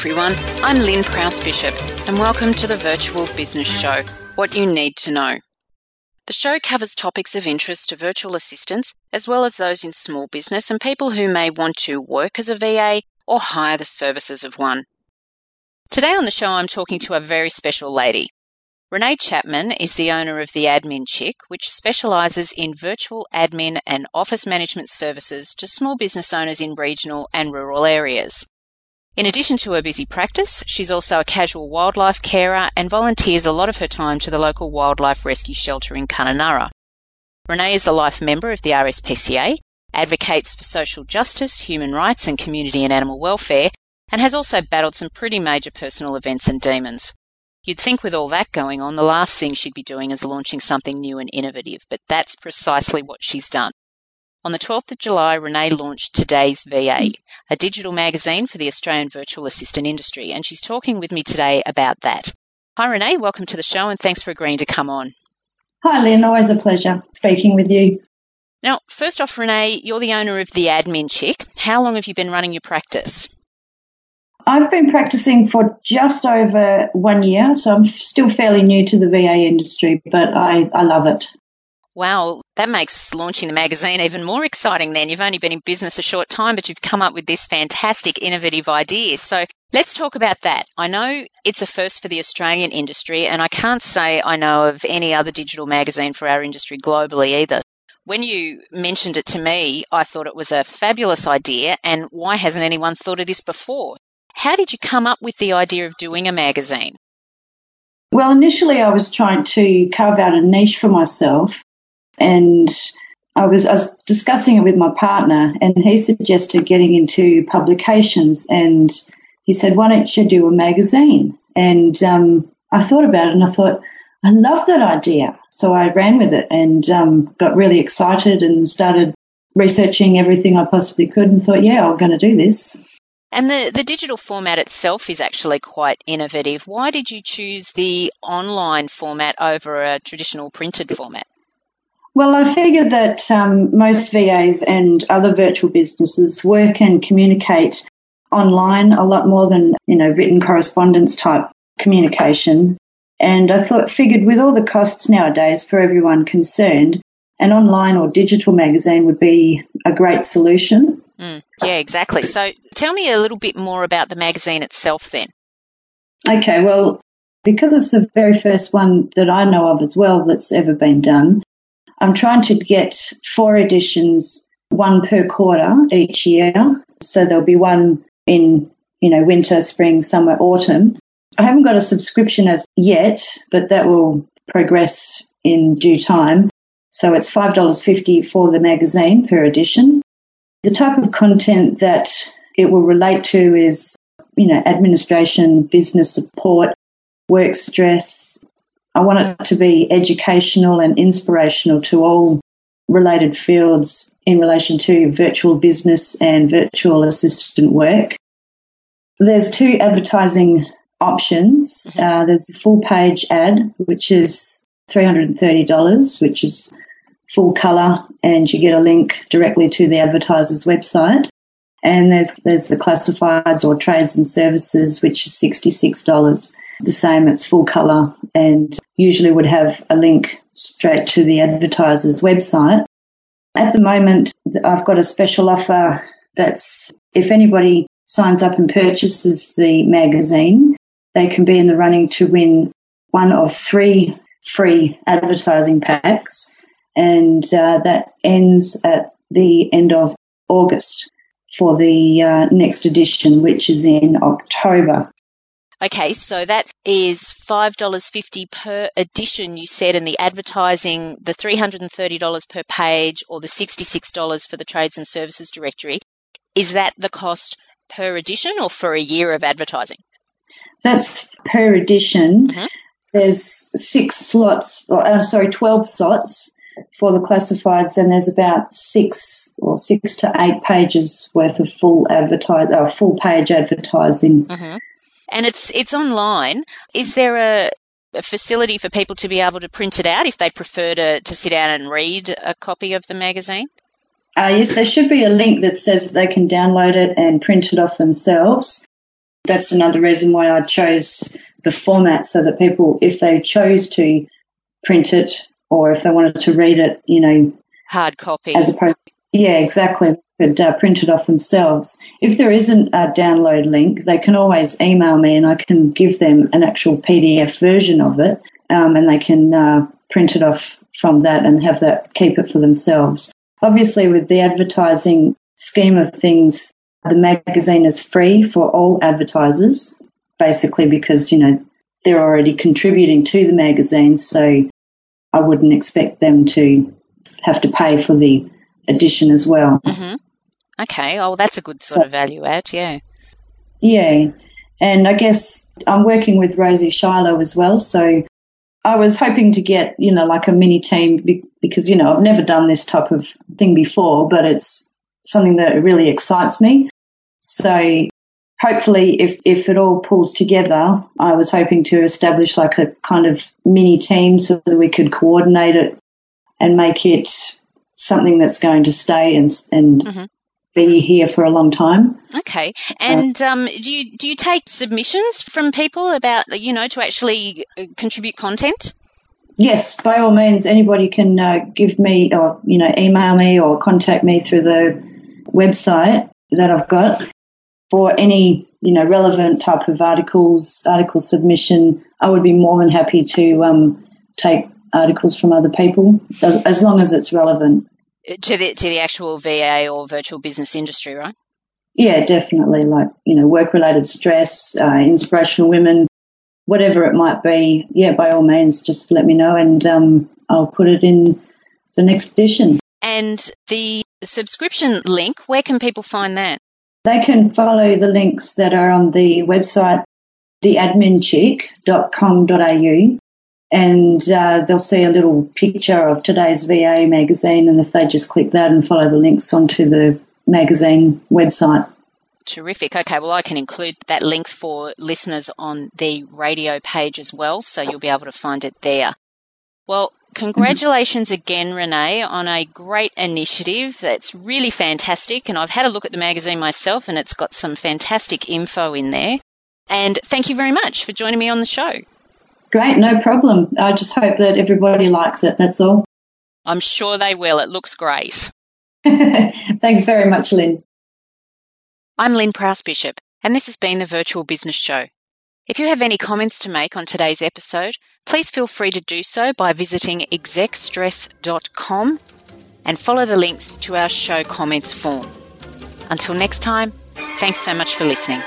everyone. I'm Lyn Prowse Bishop, and welcome to the Virtual Business Show What You Need to Know. The show covers topics of interest to virtual assistants, as well as those in small business and people who may want to work as a VA or hire the services of one. Today on the show, I'm talking to a very special lady. Renee Chapman is the owner of the Admin Chick, which specialises in virtual admin and office management services to small business owners in regional and rural areas. In addition to her busy practice, she's also a casual wildlife carer and volunteers a lot of her time to the local wildlife rescue shelter in Kununurra. Renee is a life member of the RSPCA, advocates for social justice, human rights, and community and animal welfare, and has also battled some pretty major personal events and demons. You'd think with all that going on, the last thing she'd be doing is launching something new and innovative, but that's precisely what she's done. On the 12th of July, Renee launched Today's VA, a digital magazine for the Australian virtual assistant industry, and she's talking with me today about that. Hi, Renee. Welcome to the show, and thanks for agreeing to come on. Hi, Lyn. Always a pleasure speaking with you. Now, first off, Renee, you're the owner of the Admin Chick. How long have you been running your practice? I've been practicing for just over one year, so I'm still fairly new to the VA industry, but I, I love it. Wow, that makes launching the magazine even more exciting then. You've only been in business a short time, but you've come up with this fantastic, innovative idea. So let's talk about that. I know it's a first for the Australian industry, and I can't say I know of any other digital magazine for our industry globally either. When you mentioned it to me, I thought it was a fabulous idea, and why hasn't anyone thought of this before? How did you come up with the idea of doing a magazine? Well, initially I was trying to carve out a niche for myself and I was, I was discussing it with my partner and he suggested getting into publications and he said, why don't you do a magazine? And um, I thought about it and I thought, I love that idea. So I ran with it and um, got really excited and started researching everything I possibly could and thought, yeah, I'm going to do this. And the, the digital format itself is actually quite innovative. Why did you choose the online format over a traditional printed format? Well, I figured that um, most VAs and other virtual businesses work and communicate online a lot more than, you know, written correspondence type communication. And I thought, figured with all the costs nowadays for everyone concerned, an online or digital magazine would be a great solution. Mm, yeah, exactly. So tell me a little bit more about the magazine itself then. Okay, well, because it's the very first one that I know of as well that's ever been done, I'm trying to get four editions, one per quarter each year. So there'll be one in, you know, winter, spring, summer, autumn. I haven't got a subscription as yet, but that will progress in due time. So it's $5.50 for the magazine per edition. The type of content that it will relate to is, you know, administration, business support, work stress. I want it to be educational and inspirational to all related fields in relation to virtual business and virtual assistant work. There's two advertising options. Mm-hmm. Uh, there's the full page ad, which is $330, which is full color and you get a link directly to the advertiser's website. And there's, there's the classifieds or trades and services, which is $66. The same, it's full color and usually would have a link straight to the advertiser's website. At the moment, I've got a special offer that's if anybody signs up and purchases the magazine, they can be in the running to win one of three free advertising packs and uh, that ends at the end of August for the uh, next edition, which is in October. Okay, so that is $5.50 per edition, you said, in the advertising, the $330 per page or the $66 for the Trades and Services Directory. Is that the cost per edition or for a year of advertising? That's per edition. Mm-hmm. There's six slots, or uh, sorry, 12 slots for the classifieds, and there's about six or six to eight pages worth of full advertise, uh, full page advertising. Mm-hmm. And it's it's online. Is there a, a, facility for people to be able to print it out if they prefer to, to sit down and read a copy of the magazine? Uh, yes, there should be a link that says they can download it and print it off themselves. that's another reason why I chose the format so that people, if they chose to print it or if they wanted to read it, you know, hard copy. As opposed, yeah, exactly. Could uh, print it off themselves. If there isn't a download link, they can always email me and I can give them an actual PDF version of it, um, and they can uh, print it off from that and have that keep it for themselves. Obviously, with the advertising scheme of things, the magazine is free for all advertisers, basically because you know they're already contributing to the magazine, so I wouldn't expect them to have to pay for the edition as well. Mm-hmm. Okay, oh, that's a good sort so, of value add, yeah. Yeah, and I guess I'm working with Rosie Shiloh as well, so I was hoping to get, you know, like a mini team because, you know, I've never done this type of thing before, but it's something that really excites me. So hopefully if, if it all pulls together, I was hoping to establish like a kind of mini team so that we could coordinate it and make it something that's going to stay and, and mm-hmm. Be here for a long time. Okay. And um, do you do you take submissions from people about you know to actually uh, contribute content? Yes, by all means, anybody can uh, give me or you know email me or contact me through the website that I've got for any you know relevant type of articles, article submission. I would be more than happy to um, take articles from other people as, as long as it's relevant to the to the actual VA or virtual business industry, right? Yeah, definitely. Like you know, work related stress, uh, inspirational women, whatever it might be. Yeah, by all means, just let me know, and um, I'll put it in the next edition. And the subscription link, where can people find that? They can follow the links that are on the website, theadminchick.com.au and uh, they'll see a little picture of today's VA magazine. And if they just click that and follow the links onto the magazine website. Terrific. Okay, well, I can include that link for listeners on the radio page as well, so you'll be able to find it there. Well, congratulations again, Renee, on a great initiative. That's really fantastic. And I've had a look at the magazine myself, and it's got some fantastic info in there. And thank you very much for joining me on the show. Great, no problem. I just hope that everybody likes it. That's all. I'm sure they will. It looks great. Thanks very much, Lyn. I'm Lyn Prowse Bishop, and this has been the Virtual Business Show. If you have any comments to make on today's episode, please feel free to do so by visiting execstress.com and follow the links to our show comments form. Until next time, thanks so much for listening.